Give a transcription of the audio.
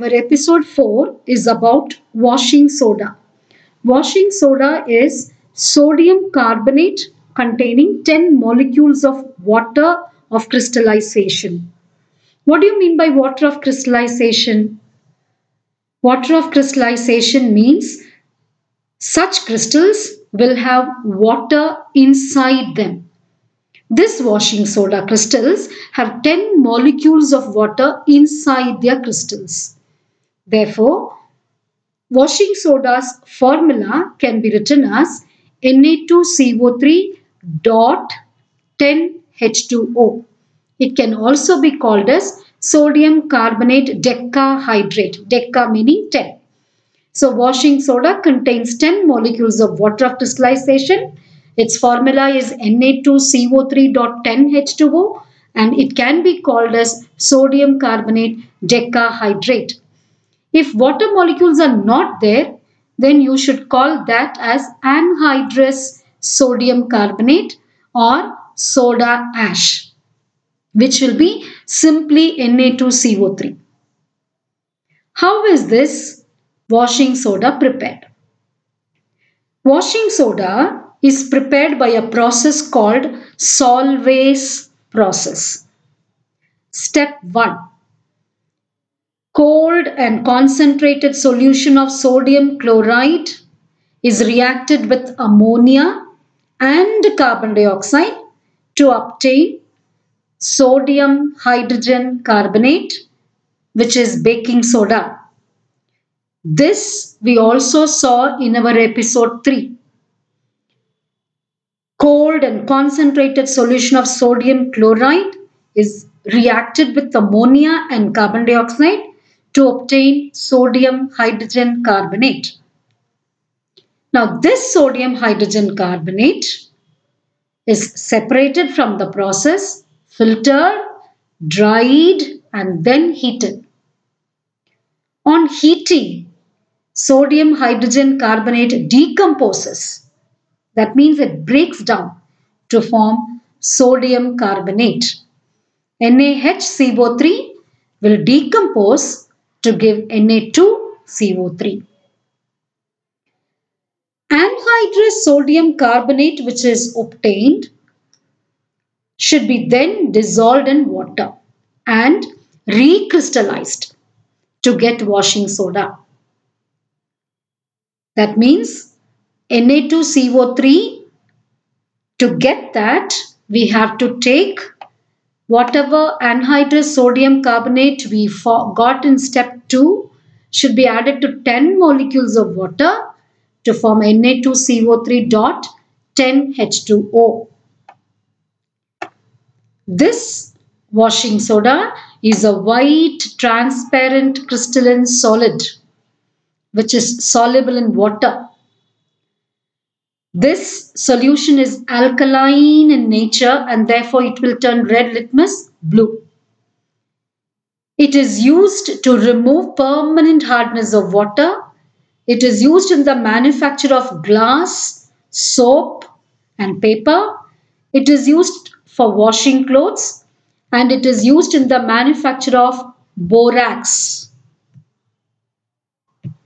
our episode 4 is about washing soda. Washing soda is sodium carbonate containing 10 molecules of water of crystallization. What do you mean by water of crystallization? Water of crystallization means such crystals will have water inside them. This washing soda crystals have 10 molecules of water inside their crystals. Therefore, washing soda's formula can be written as Na2CO3 dot 10H2O. It can also be called as sodium carbonate decahydrate, deca meaning 10. So washing soda contains 10 molecules of water of crystallization. Its formula is Na2CO3.10H2O and it can be called as sodium carbonate decahydrate. If water molecules are not there, then you should call that as anhydrous sodium carbonate or soda ash, which will be simply Na2CO3. How is this washing soda prepared? Washing soda is prepared by a process called Solvay's process. Step 1 cold and concentrated solution of sodium chloride is reacted with ammonia and carbon dioxide to obtain sodium hydrogen carbonate which is baking soda. This we also saw in our episode 3. Cold and concentrated solution of sodium chloride is reacted with ammonia and carbon dioxide to obtain sodium hydrogen carbonate. Now this sodium hydrogen carbonate is separated from the process, filtered, dried and then heated. On heating, sodium hydrogen carbonate decomposes. That means it breaks down to form sodium carbonate. NaHCO3 will decompose to give Na2CO3. Anhydrous sodium carbonate which is obtained should be then dissolved in water and recrystallized to get washing soda. That means Na2CO3 to get that we have to take whatever anhydrous sodium carbonate we got in step 2 should be added to 10 molecules of water to form Na2CO3 dot 10H2O. This washing soda is a white transparent crystalline solid which is soluble in water this solution is alkaline in nature and therefore it will turn red litmus blue. It is used to remove permanent hardness of water. It is used in the manufacture of glass, soap and paper. It is used for washing clothes and it is used in the manufacture of borax.